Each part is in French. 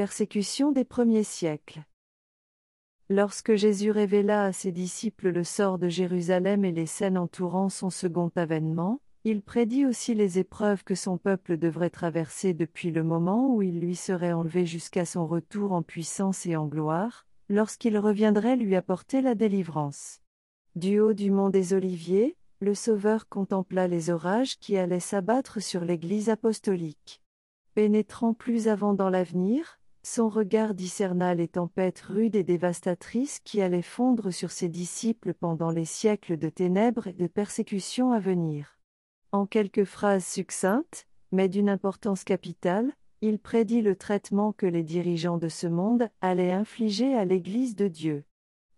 persécutions des premiers siècles. Lorsque Jésus révéla à ses disciples le sort de Jérusalem et les scènes entourant son second avènement, il prédit aussi les épreuves que son peuple devrait traverser depuis le moment où il lui serait enlevé jusqu'à son retour en puissance et en gloire, lorsqu'il reviendrait lui apporter la délivrance. Du haut du mont des Oliviers, le Sauveur contempla les orages qui allaient s'abattre sur l'Église apostolique. Pénétrant plus avant dans l'avenir, son regard discerna les tempêtes rudes et dévastatrices qui allaient fondre sur ses disciples pendant les siècles de ténèbres et de persécutions à venir. En quelques phrases succinctes, mais d'une importance capitale, il prédit le traitement que les dirigeants de ce monde allaient infliger à l'Église de Dieu.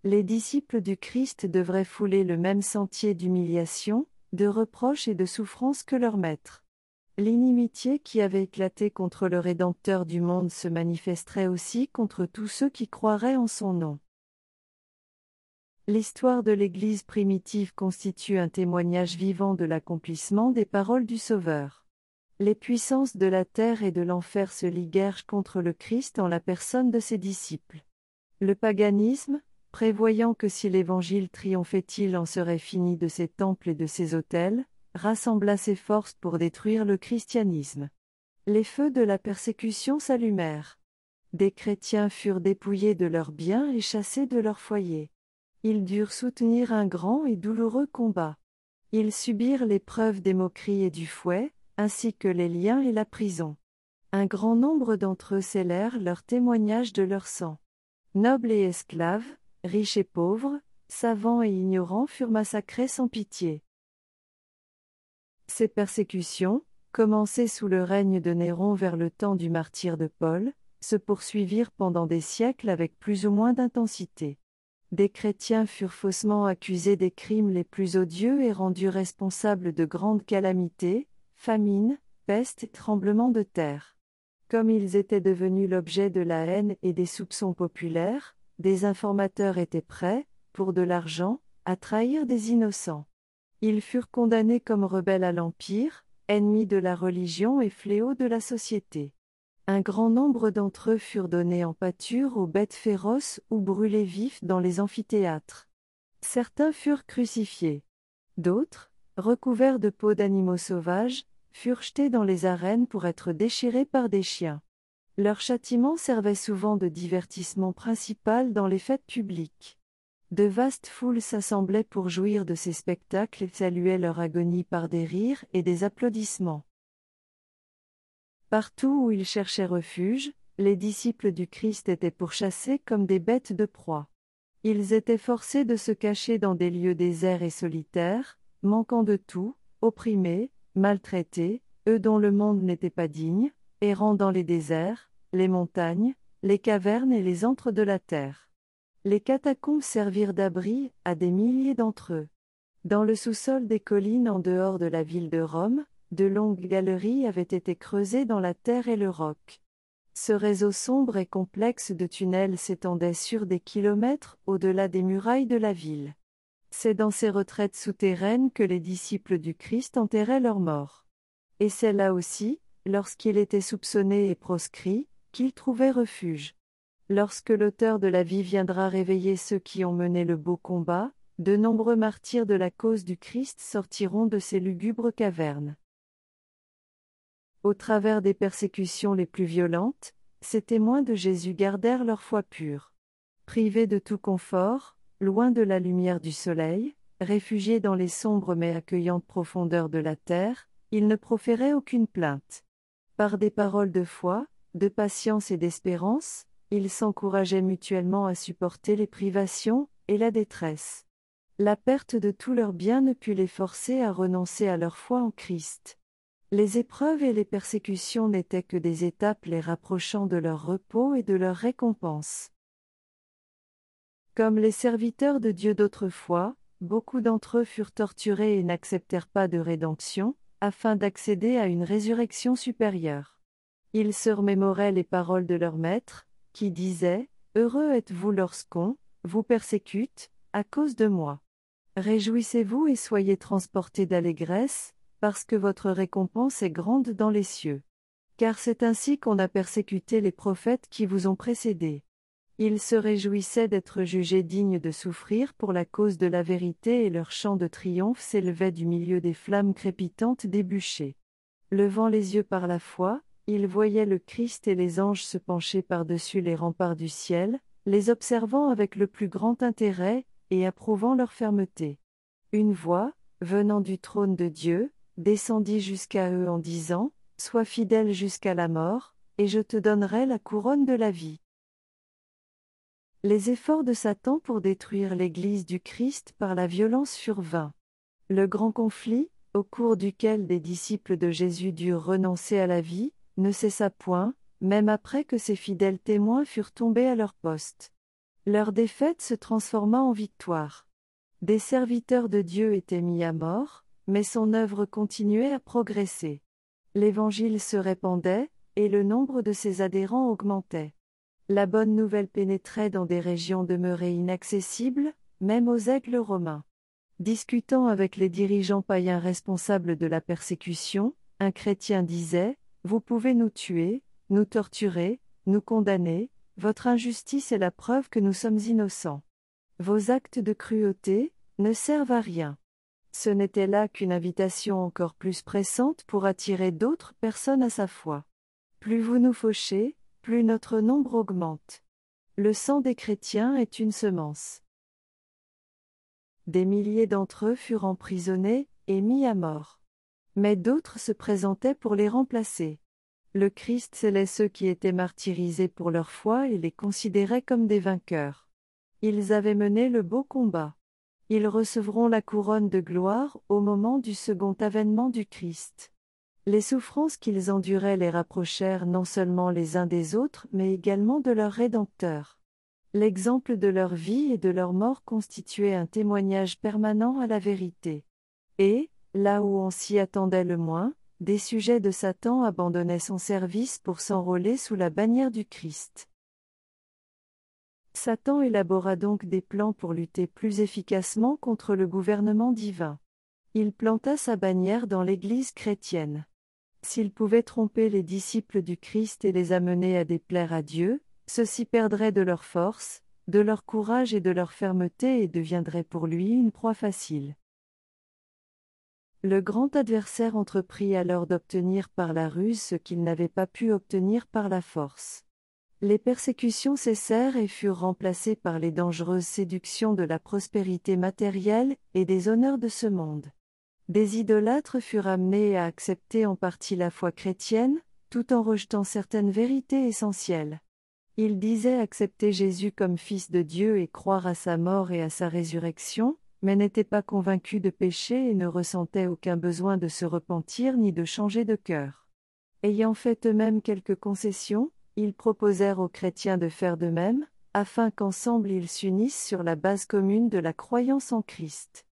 Les disciples du Christ devraient fouler le même sentier d'humiliation, de reproche et de souffrance que leur maître. L'inimitié qui avait éclaté contre le Rédempteur du monde se manifesterait aussi contre tous ceux qui croiraient en son nom. L'histoire de l'Église primitive constitue un témoignage vivant de l'accomplissement des paroles du Sauveur. Les puissances de la terre et de l'enfer se liguèrent contre le Christ en la personne de ses disciples. Le paganisme, prévoyant que si l'Évangile triomphait il en serait fini de ses temples et de ses autels, rassembla ses forces pour détruire le christianisme. Les feux de la persécution s'allumèrent. Des chrétiens furent dépouillés de leurs biens et chassés de leur foyer. Ils durent soutenir un grand et douloureux combat. Ils subirent l'épreuve des moqueries et du fouet, ainsi que les liens et la prison. Un grand nombre d'entre eux scellèrent leur témoignage de leur sang. Nobles et esclaves, riches et pauvres, savants et ignorants furent massacrés sans pitié. Ces persécutions, commencées sous le règne de Néron vers le temps du martyr de Paul, se poursuivirent pendant des siècles avec plus ou moins d'intensité. Des chrétiens furent faussement accusés des crimes les plus odieux et rendus responsables de grandes calamités, famines, pestes et tremblements de terre. Comme ils étaient devenus l'objet de la haine et des soupçons populaires, des informateurs étaient prêts, pour de l'argent, à trahir des innocents. Ils furent condamnés comme rebelles à l'Empire, ennemis de la religion et fléaux de la société. Un grand nombre d'entre eux furent donnés en pâture aux bêtes féroces ou brûlés vifs dans les amphithéâtres. Certains furent crucifiés. D'autres, recouverts de peaux d'animaux sauvages, furent jetés dans les arènes pour être déchirés par des chiens. Leur châtiment servait souvent de divertissement principal dans les fêtes publiques. De vastes foules s'assemblaient pour jouir de ces spectacles et saluaient leur agonie par des rires et des applaudissements. Partout où ils cherchaient refuge, les disciples du Christ étaient pourchassés comme des bêtes de proie. Ils étaient forcés de se cacher dans des lieux déserts et solitaires, manquant de tout, opprimés, maltraités, eux dont le monde n'était pas digne, errant dans les déserts, les montagnes, les cavernes et les antres de la terre. Les catacombes servirent d'abri à des milliers d'entre eux. Dans le sous-sol des collines en dehors de la ville de Rome, de longues galeries avaient été creusées dans la terre et le roc. Ce réseau sombre et complexe de tunnels s'étendait sur des kilomètres au-delà des murailles de la ville. C'est dans ces retraites souterraines que les disciples du Christ enterraient leurs morts. Et c'est là aussi, lorsqu'il était soupçonné et proscrit, qu'il trouvait refuge. Lorsque l'auteur de la vie viendra réveiller ceux qui ont mené le beau combat, de nombreux martyrs de la cause du Christ sortiront de ces lugubres cavernes. Au travers des persécutions les plus violentes, ces témoins de Jésus gardèrent leur foi pure. Privés de tout confort, loin de la lumière du soleil, réfugiés dans les sombres mais accueillantes profondeurs de la terre, ils ne proféraient aucune plainte. Par des paroles de foi, de patience et d'espérance, ils s'encourageaient mutuellement à supporter les privations et la détresse. La perte de tous leurs biens ne put les forcer à renoncer à leur foi en Christ. Les épreuves et les persécutions n'étaient que des étapes les rapprochant de leur repos et de leur récompense. Comme les serviteurs de Dieu d'autrefois, beaucoup d'entre eux furent torturés et n'acceptèrent pas de rédemption, afin d'accéder à une résurrection supérieure. Ils se remémoraient les paroles de leur maître, qui disait Heureux êtes-vous lorsqu'on vous persécute, à cause de moi. Réjouissez-vous et soyez transportés d'allégresse, parce que votre récompense est grande dans les cieux. car c'est ainsi qu'on a persécuté les prophètes qui vous ont précédés. Ils se réjouissaient d'être jugés dignes de souffrir pour la cause de la vérité et leur chant de triomphe s'élevait du milieu des flammes crépitantes des. Levant les yeux par la foi, ils voyaient le Christ et les anges se pencher par-dessus les remparts du ciel, les observant avec le plus grand intérêt, et approuvant leur fermeté. Une voix, venant du trône de Dieu, descendit jusqu'à eux en disant, Sois fidèle jusqu'à la mort, et je te donnerai la couronne de la vie. Les efforts de Satan pour détruire l'Église du Christ par la violence furent vains. Le grand conflit, au cours duquel des disciples de Jésus durent renoncer à la vie, ne cessa point, même après que ses fidèles témoins furent tombés à leur poste. Leur défaite se transforma en victoire. Des serviteurs de Dieu étaient mis à mort, mais son œuvre continuait à progresser. L'Évangile se répandait, et le nombre de ses adhérents augmentait. La bonne nouvelle pénétrait dans des régions demeurées inaccessibles, même aux aigles romains. Discutant avec les dirigeants païens responsables de la persécution, un chrétien disait, Vous pouvez nous tuer, nous torturer, nous condamner, votre injustice est la preuve que nous sommes innocents. Vos actes de cruauté ne servent à rien. Ce n'était là qu'une invitation encore plus pressante pour attirer d'autres personnes à sa foi. Plus vous nous fauchez, plus notre nombre augmente. Le sang des chrétiens est une semence. Des milliers d'entre eux furent emprisonnés et mis à mort. Mais d'autres se présentaient pour les remplacer. Le Christ scellait ceux qui étaient martyrisés pour leur foi et les considérait comme des vainqueurs. Ils avaient mené le beau combat. Ils recevront la couronne de gloire au moment du second avènement du Christ. Les souffrances qu'ils enduraient les rapprochèrent non seulement les uns des autres, mais également de leur Rédempteur. L'exemple de leur vie et de leur mort constituait un témoignage permanent à la vérité. Et, là où on s'y attendait le moins, des sujets de Satan abandonnaient son service pour s'enrôler sous la bannière du Christ. Satan élabora donc des plans pour lutter plus efficacement contre le gouvernement divin. Il planta sa bannière dans l'Église chrétienne. S'il pouvait tromper les disciples du Christ et les amener à déplaire à Dieu, ceux-ci perdraient de leur force, de leur courage et de leur fermeté et deviendraient pour lui une proie facile. Le grand adversaire entreprit alors d'obtenir par la ruse ce qu'il n'avait pas pu obtenir par la force. Les persécutions cessèrent et furent remplacées par les dangereuses séductions de la prospérité matérielle et des honneurs de ce monde. Des idolâtres furent amenés à accepter en partie la foi chrétienne, tout en rejetant certaines vérités essentielles. Ils disaient accepter Jésus comme Fils de Dieu et croire à sa mort et à sa résurrection, mais n'étaient pas convaincus de péché et ne ressentaient aucun besoin de se repentir ni de changer de cœur. Ayant fait eux-mêmes quelques concessions, ils proposèrent aux chrétiens de faire de même, afin qu'ensemble ils s'unissent sur la base commune de la croyance en Christ.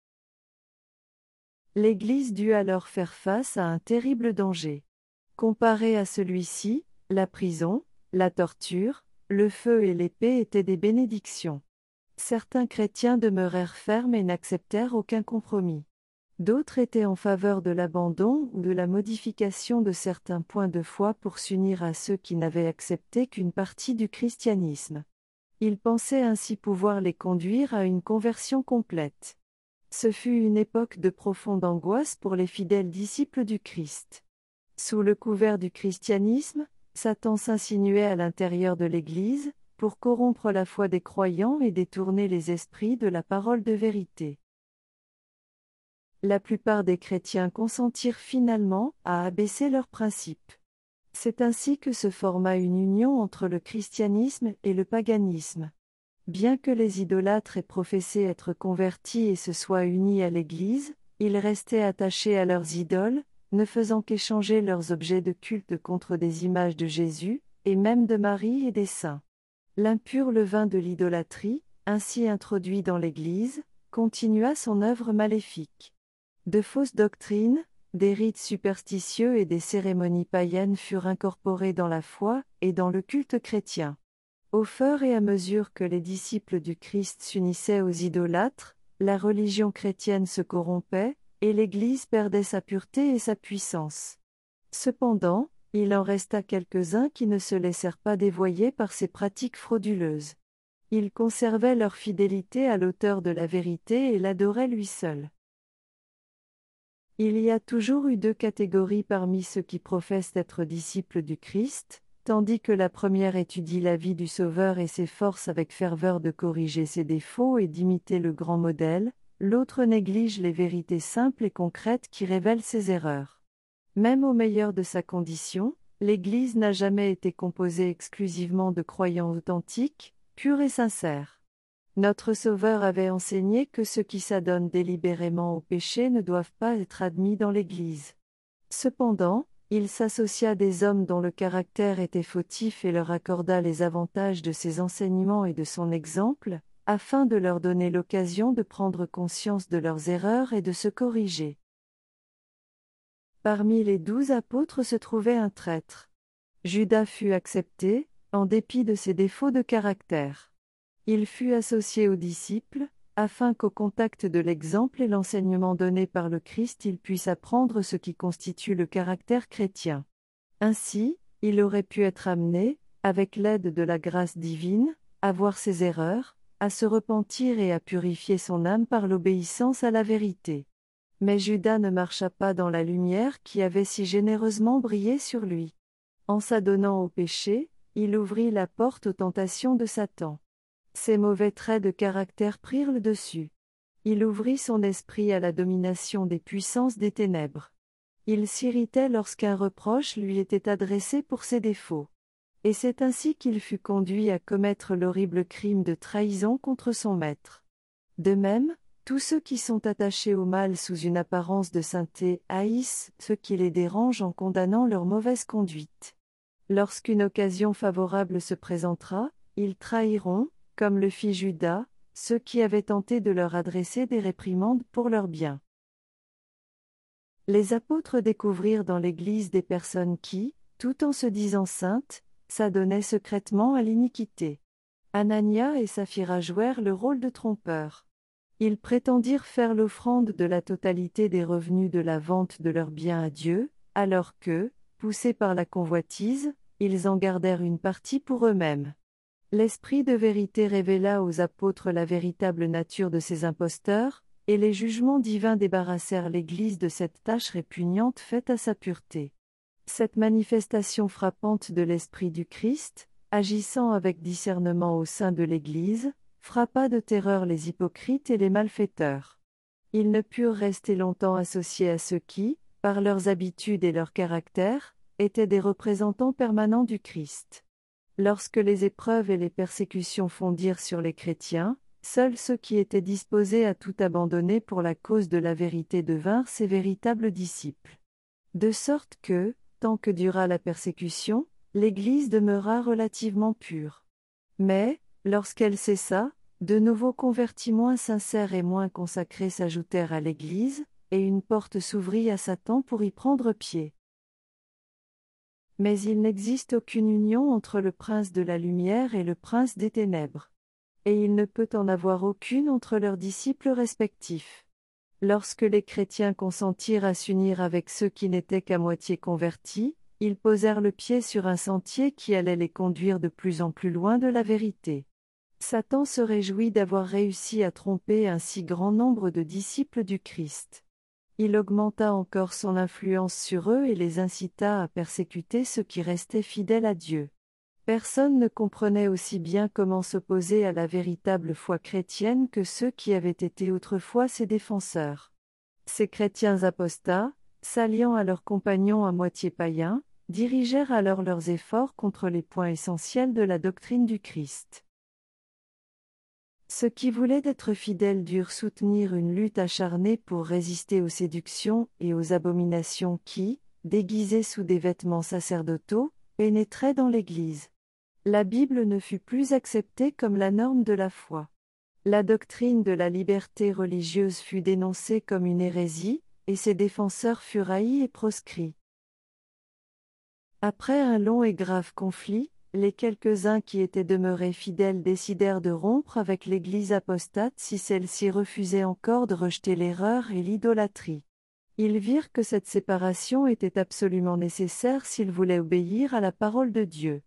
L'Église dut alors faire face à un terrible danger. Comparé à celui-ci, la prison, la torture, le feu et l'épée étaient des bénédictions. Certains chrétiens demeurèrent fermes et n'acceptèrent aucun compromis. D'autres étaient en faveur de l'abandon ou de la modification de certains points de foi pour s'unir à ceux qui n'avaient accepté qu'une partie du christianisme. Ils pensaient ainsi pouvoir les conduire à une conversion complète. Ce fut une époque de profonde angoisse pour les fidèles disciples du Christ. Sous le couvert du christianisme, Satan s'insinuait à l'intérieur de l'Église, pour corrompre la foi des croyants et détourner les esprits de la parole de vérité la plupart des chrétiens consentirent finalement à abaisser leurs principes. C'est ainsi que se forma une union entre le christianisme et le paganisme. Bien que les idolâtres aient professé être convertis et se soient unis à l'Église, ils restaient attachés à leurs idoles, ne faisant qu'échanger leurs objets de culte contre des images de Jésus, et même de Marie et des saints. L'impur levain de l'idolâtrie, ainsi introduit dans l'Église, continua son œuvre maléfique. De fausses doctrines, des rites superstitieux et des cérémonies païennes furent incorporés dans la foi et dans le culte chrétien. Au fur et à mesure que les disciples du Christ s'unissaient aux idolâtres, la religion chrétienne se corrompait, et l'Église perdait sa pureté et sa puissance. Cependant, Il en resta quelques-uns qui ne se laissèrent pas dévoyer par ces pratiques frauduleuses. Ils conservaient leur fidélité à l'auteur de la vérité et l'adoraient lui seul. Il y a toujours eu deux catégories parmi ceux qui professent être disciples du Christ, tandis que la première étudie la vie du Sauveur et s'efforce avec ferveur de corriger ses défauts et d'imiter le grand modèle, l'autre néglige les vérités simples et concrètes qui révèlent ses erreurs. Même au meilleur de sa condition, l'Église n'a jamais été composée exclusivement de croyants authentiques, purs et sincères. Notre Sauveur avait enseigné que ceux qui s'adonnent délibérément au péché ne doivent pas être admis dans l'Église. Cependant, il s'associa des hommes dont le caractère était fautif et leur accorda les avantages de ses enseignements et de son exemple, afin de leur donner l'occasion de prendre conscience de leurs erreurs et de se corriger. Parmi les douze apôtres se trouvait un traître. Judas fut accepté, en dépit de ses défauts de caractère. Il fut associé aux disciples, afin qu'au contact de l'exemple et l'enseignement donné par le Christ il puisse apprendre ce qui constitue le caractère chrétien. Ainsi, il aurait pu être amené, avec l'aide de la grâce divine, à voir ses erreurs, à se repentir et à purifier son âme par l'obéissance à la vérité. Mais Judas ne marcha pas dans la lumière qui avait si généreusement brillé sur lui. En s'adonnant au péché, il ouvrit la porte aux tentations de Satan. Ses mauvais traits de caractère prirent le dessus. Il ouvrit son esprit à la domination des puissances des ténèbres. Il s'irritait lorsqu'un reproche lui était adressé pour ses défauts. Et c'est ainsi qu'il fut conduit à commettre l'horrible crime de trahison contre son maître. De même, tous ceux qui sont attachés au mal sous une apparence de sainteté haïssent ceux qui les dérangent en condamnant leur mauvaise conduite. Lorsqu'une occasion favorable se présentera, ils trahiront, comme le fit Judas, ceux qui avaient tenté de leur adresser des réprimandes pour leur bien. Les apôtres découvrirent dans l'Église des personnes qui, tout en se disant saintes, s'adonnaient secrètement à l'iniquité. Anania et Saphira jouèrent le rôle de trompeurs. Ils prétendirent faire l'offrande de la totalité des revenus de la vente de leurs biens à Dieu, alors que, poussés par la convoitise, ils en gardèrent une partie pour eux-mêmes. L'Esprit de vérité révéla aux apôtres la véritable nature de ces imposteurs, et les jugements divins débarrassèrent l'Église de cette tâche répugnante faite à sa pureté. Cette manifestation frappante de l'Esprit du Christ, agissant avec discernement au sein de l'Église, frappa de terreur les hypocrites et les malfaiteurs. Ils ne purent rester longtemps associés à ceux qui, par leurs habitudes et leur caractère, étaient des représentants permanents du Christ. Lorsque les épreuves et les persécutions fondirent sur les chrétiens, seuls ceux qui étaient disposés à tout abandonner pour la cause de la vérité devinrent ses véritables disciples. De sorte que, tant que dura la persécution, l'Église demeura relativement pure. Mais, lorsqu'elle cessa, de nouveaux convertis moins sincères et moins consacrés s'ajoutèrent à l'Église, et une porte s'ouvrit à Satan pour y prendre pied. Mais il n'existe aucune union entre le prince de la lumière et le prince des ténèbres. Et il ne peut en avoir aucune entre leurs disciples respectifs. Lorsque les chrétiens consentirent à s'unir avec ceux qui n'étaient qu'à moitié convertis, ils posèrent le pied sur un sentier qui allait les conduire de plus en plus loin de la vérité. Satan se réjouit d'avoir réussi à tromper un si grand nombre de disciples du Christ. Il augmenta encore son influence sur eux et les incita à persécuter ceux qui restaient fidèles à Dieu. Personne ne comprenait aussi bien comment s'opposer à la véritable foi chrétienne que ceux qui avaient été autrefois ses défenseurs. Ces chrétiens apostats, s'alliant à leurs compagnons à moitié païens, dirigèrent alors leurs efforts contre les points essentiels de la doctrine du Christ. Ceux qui voulaient être fidèles durent soutenir une lutte acharnée pour résister aux séductions et aux abominations qui, déguisées sous des vêtements sacerdotaux, pénétraient dans l'Église. La Bible ne fut plus acceptée comme la norme de la foi. La doctrine de la liberté religieuse fut dénoncée comme une hérésie, et ses défenseurs furent haïs et proscrits. Après un long et grave conflit, les quelques-uns qui étaient demeurés fidèles décidèrent de rompre avec l'Église apostate si celle-ci refusait encore de rejeter l'erreur et l'idolâtrie. Ils virent que cette séparation était absolument nécessaire s'ils voulaient obéir à la parole de Dieu.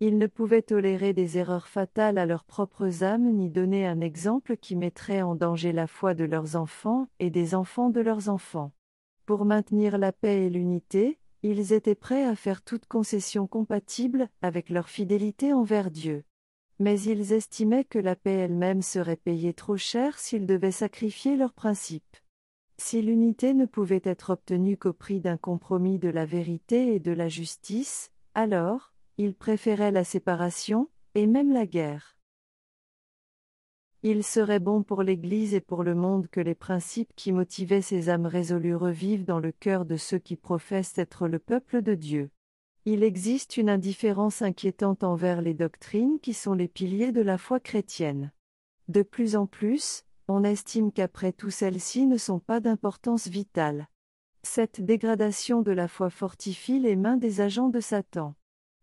Ils ne pouvaient tolérer des erreurs fatales à leurs propres âmes ni donner un exemple qui mettrait en danger la foi de leurs enfants et des enfants de leurs enfants. Pour maintenir la paix et l'unité, ils étaient prêts à faire toute concession compatible avec leur fidélité envers Dieu. Mais ils estimaient que la paix elle-même serait payée trop cher s'ils devaient sacrifier leurs principes. Si l'unité ne pouvait être obtenue qu'au prix d'un compromis de la vérité et de la justice, alors, il préférait la séparation, et même la guerre. Il serait bon pour l'Église et pour le monde que les principes qui motivaient ces âmes résolues revivent dans le cœur de ceux qui professent être le peuple de Dieu. Il existe une indifférence inquiétante envers les doctrines qui sont les piliers de la foi chrétienne. De plus en plus, on estime qu'après tout celles-ci ne sont pas d'importance vitale. Cette dégradation de la foi fortifie les mains des agents de Satan.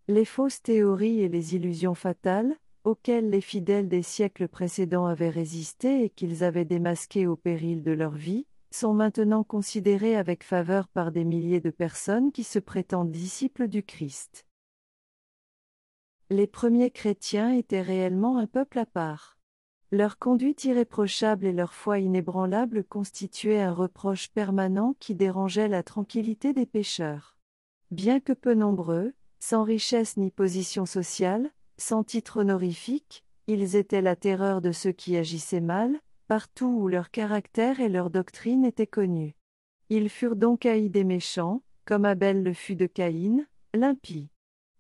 Les fausses théories et les illusions fatales, auxquelles les fidèles des siècles précédents avaient résisté et qu'ils avaient démasquées au péril de leur vie, sont maintenant considérées avec faveur par des milliers de personnes qui se prétendent disciples du Christ. Les premiers chrétiens étaient réellement un peuple à part. Leur conduite irréprochable et leur foi inébranlable constituaient un reproche permanent qui dérangeait la tranquillité des pécheurs. Bien que peu nombreux, sans richesse ni position sociale, sans titre honorifique, ils étaient la terreur de ceux qui agissaient mal, partout où leur caractère et leur doctrine étaient connus. Ils furent donc haïs des méchants, comme Abel le fut de Caïn, l'impie.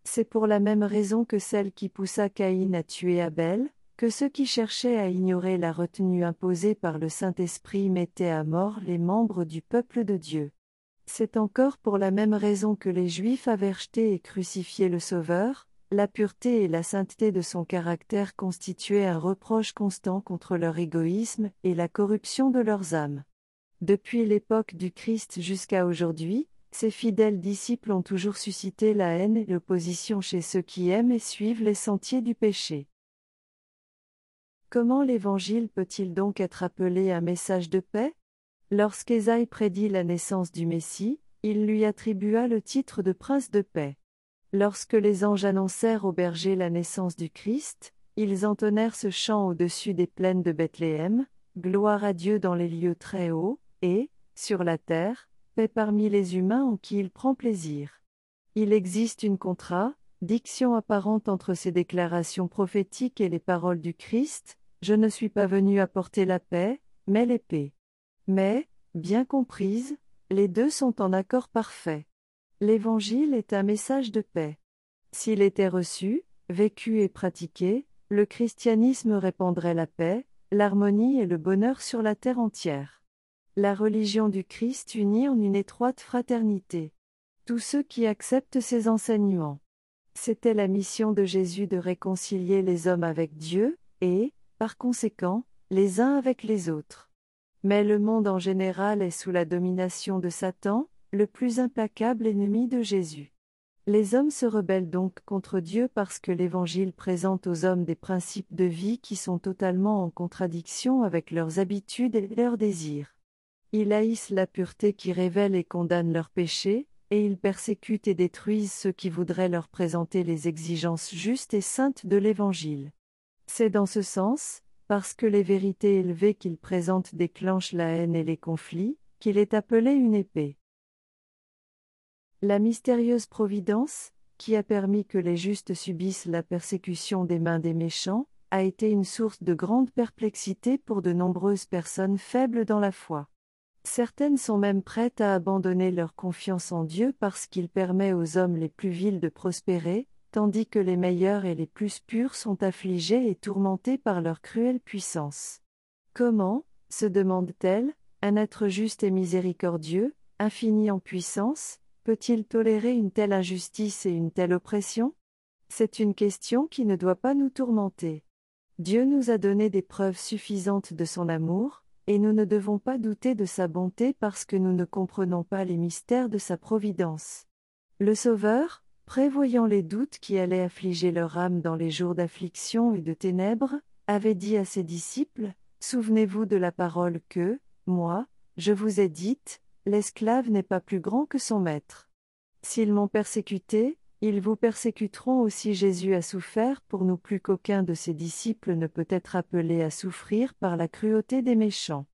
C'est pour la même raison que celle qui poussa Caïn à tuer Abel, que ceux qui cherchaient à ignorer la retenue imposée par le Saint-Esprit mettaient à mort les membres du peuple de Dieu. C'est encore pour la même raison que les Juifs avaient rejeté et crucifié le Sauveur, la pureté et la sainteté de son caractère constituaient un reproche constant contre leur égoïsme et la corruption de leurs âmes. Depuis l'époque du Christ jusqu'à aujourd'hui, ces fidèles disciples ont toujours suscité la haine et l'opposition chez ceux qui aiment et suivent les sentiers du péché. Comment l'Évangile peut-il donc être appelé un message de paix? Lorsqu'Ésaïe prédit la naissance du Messie, il lui attribua le titre de prince de paix. Lorsque les anges annoncèrent au berger la naissance du Christ, ils entonnèrent ce chant au-dessus des plaines de Bethléem, Gloire à Dieu dans les lieux très hauts, et, sur la terre, paix parmi les humains en qui il prend plaisir. Il existe une contradiction apparente entre ces déclarations prophétiques et les paroles du Christ, Je ne suis pas venu apporter la paix, mais l'épée. Mais, bien comprise, les deux sont en accord parfait. L'Évangile est un message de paix. S'il était reçu, vécu et pratiqué, le christianisme répandrait la paix, l'harmonie et le bonheur sur la terre entière. La religion du Christ unit en une étroite fraternité. Tous ceux qui acceptent ses enseignements. C'était la mission de Jésus de réconcilier les hommes avec Dieu, et, par conséquent, les uns avec les autres. Mais le monde en général est sous la domination de Satan, le plus implacable ennemi de Jésus. Les hommes se rebellent donc contre Dieu parce que l'Évangile présente aux hommes des principes de vie qui sont totalement en contradiction avec leurs habitudes et leurs désirs. Ils haïssent la pureté qui révèle et condamne leurs péchés, et ils persécutent et détruisent ceux qui voudraient leur présenter les exigences justes et saintes de l'Évangile. C'est dans ce sens, parce que les vérités élevées qu'il présente déclenchent la haine et les conflits, qu'il est appelé une épée. La mystérieuse providence, qui a permis que les justes subissent la persécution des mains des méchants, a été une source de grande perplexité pour de nombreuses personnes faibles dans la foi. Certaines sont même prêtes à abandonner leur confiance en Dieu parce qu'il permet aux hommes les plus vils de prospérer, tandis que les meilleurs et les plus purs sont affligés et tourmentés par leur cruelle puissance. Comment, se demande-t-elle, un être juste et miséricordieux, infini en puissance, peut-il tolérer une telle injustice et une telle oppression? C'est une question qui ne doit pas nous tourmenter. Dieu nous a donné des preuves suffisantes de son amour, et nous ne devons pas douter de sa bonté parce que nous ne comprenons pas les mystères de sa providence. Le Sauveur, prévoyant les doutes qui allaient affliger leur âme dans les jours d'affliction et de ténèbres, avait dit à ses disciples, Souvenez-vous de la parole que, moi, je vous ai dite, l'esclave n'est pas plus grand que son maître. S'ils m'ont persécuté, ils vous persécuteront aussi. Jésus a souffert pour nous plus qu'aucun de ses disciples ne peut être appelé à souffrir par la cruauté des méchants.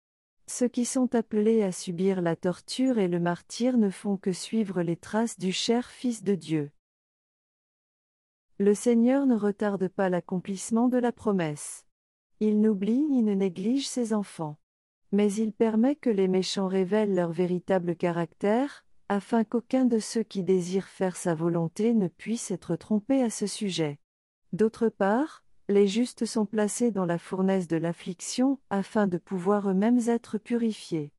Ceux qui sont appelés à subir la torture et le martyr ne font que suivre les traces du cher Fils de Dieu. Le Seigneur ne retarde pas l'accomplissement de la promesse. Il n'oublie ni ne néglige ses enfants. Mais il permet que les méchants révèlent leur véritable caractère, afin qu'aucun de ceux qui désirent faire sa volonté ne puisse être trompé à ce sujet. D'autre part, les justes sont placés dans la fournaise de l'affliction, afin de pouvoir eux-mêmes être purifiés.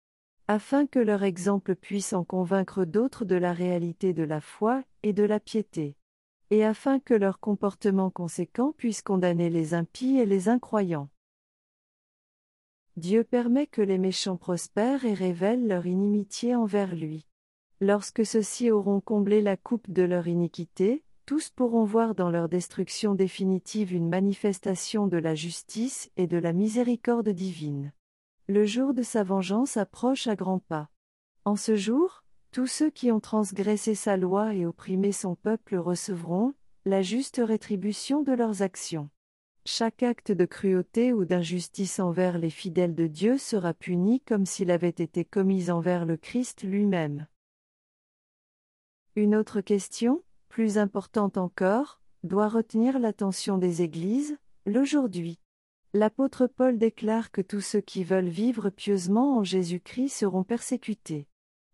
Afin que leur exemple puisse en convaincre d'autres de la réalité de la foi et de la piété. Et afin que leur comportement conséquent puisse condamner les impies et les incroyants. Dieu permet que les méchants prospèrent et révèlent leur inimitié envers lui. Lorsque ceux-ci auront comblé la coupe de leur iniquité, tous pourront voir dans leur destruction définitive une manifestation de la justice et de la miséricorde divine. Le jour de sa vengeance approche à grands pas. En ce jour, tous ceux qui ont transgressé sa loi et opprimé son peuple recevront la juste rétribution de leurs actions. Chaque acte de cruauté ou d'injustice envers les fidèles de Dieu sera puni comme s'il avait été commis envers le Christ lui-même. Une autre question, plus importante encore, doit retenir l'attention des Églises, l'aujourd'hui. L'apôtre Paul déclare que tous ceux qui veulent vivre pieusement en Jésus-Christ seront persécutés.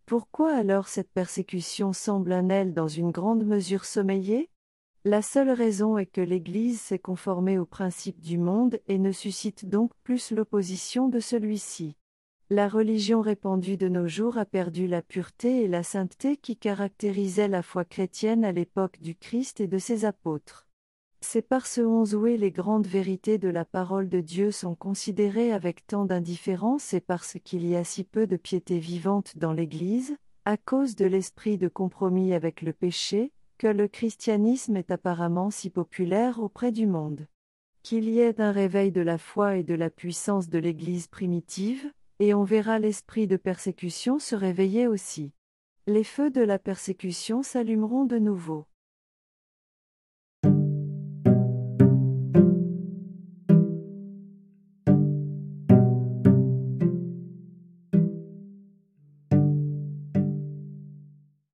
Pourquoi alors cette persécution semble un aile dans une grande mesure sommeillée? La seule raison est que l'Église s'est conformée aux principes du monde et ne suscite donc plus l'opposition de celui-ci. La religion répandue de nos jours a perdu la pureté et la sainteté qui caractérisaient la foi chrétienne à l'époque du Christ et de ses apôtres. C'est par ce onze où les grandes vérités de la parole de Dieu sont considérées avec tant d'indifférence et parce qu'il y a si peu de piété vivante dans l'Église, à cause de l'esprit de compromis avec le péché, que le christianisme est apparemment si populaire auprès du monde. Qu'il y ait un réveil de la foi et de la puissance de l'Église primitive, et on verra l'esprit de persécution se réveiller aussi. Les feux de la persécution s'allumeront de nouveau.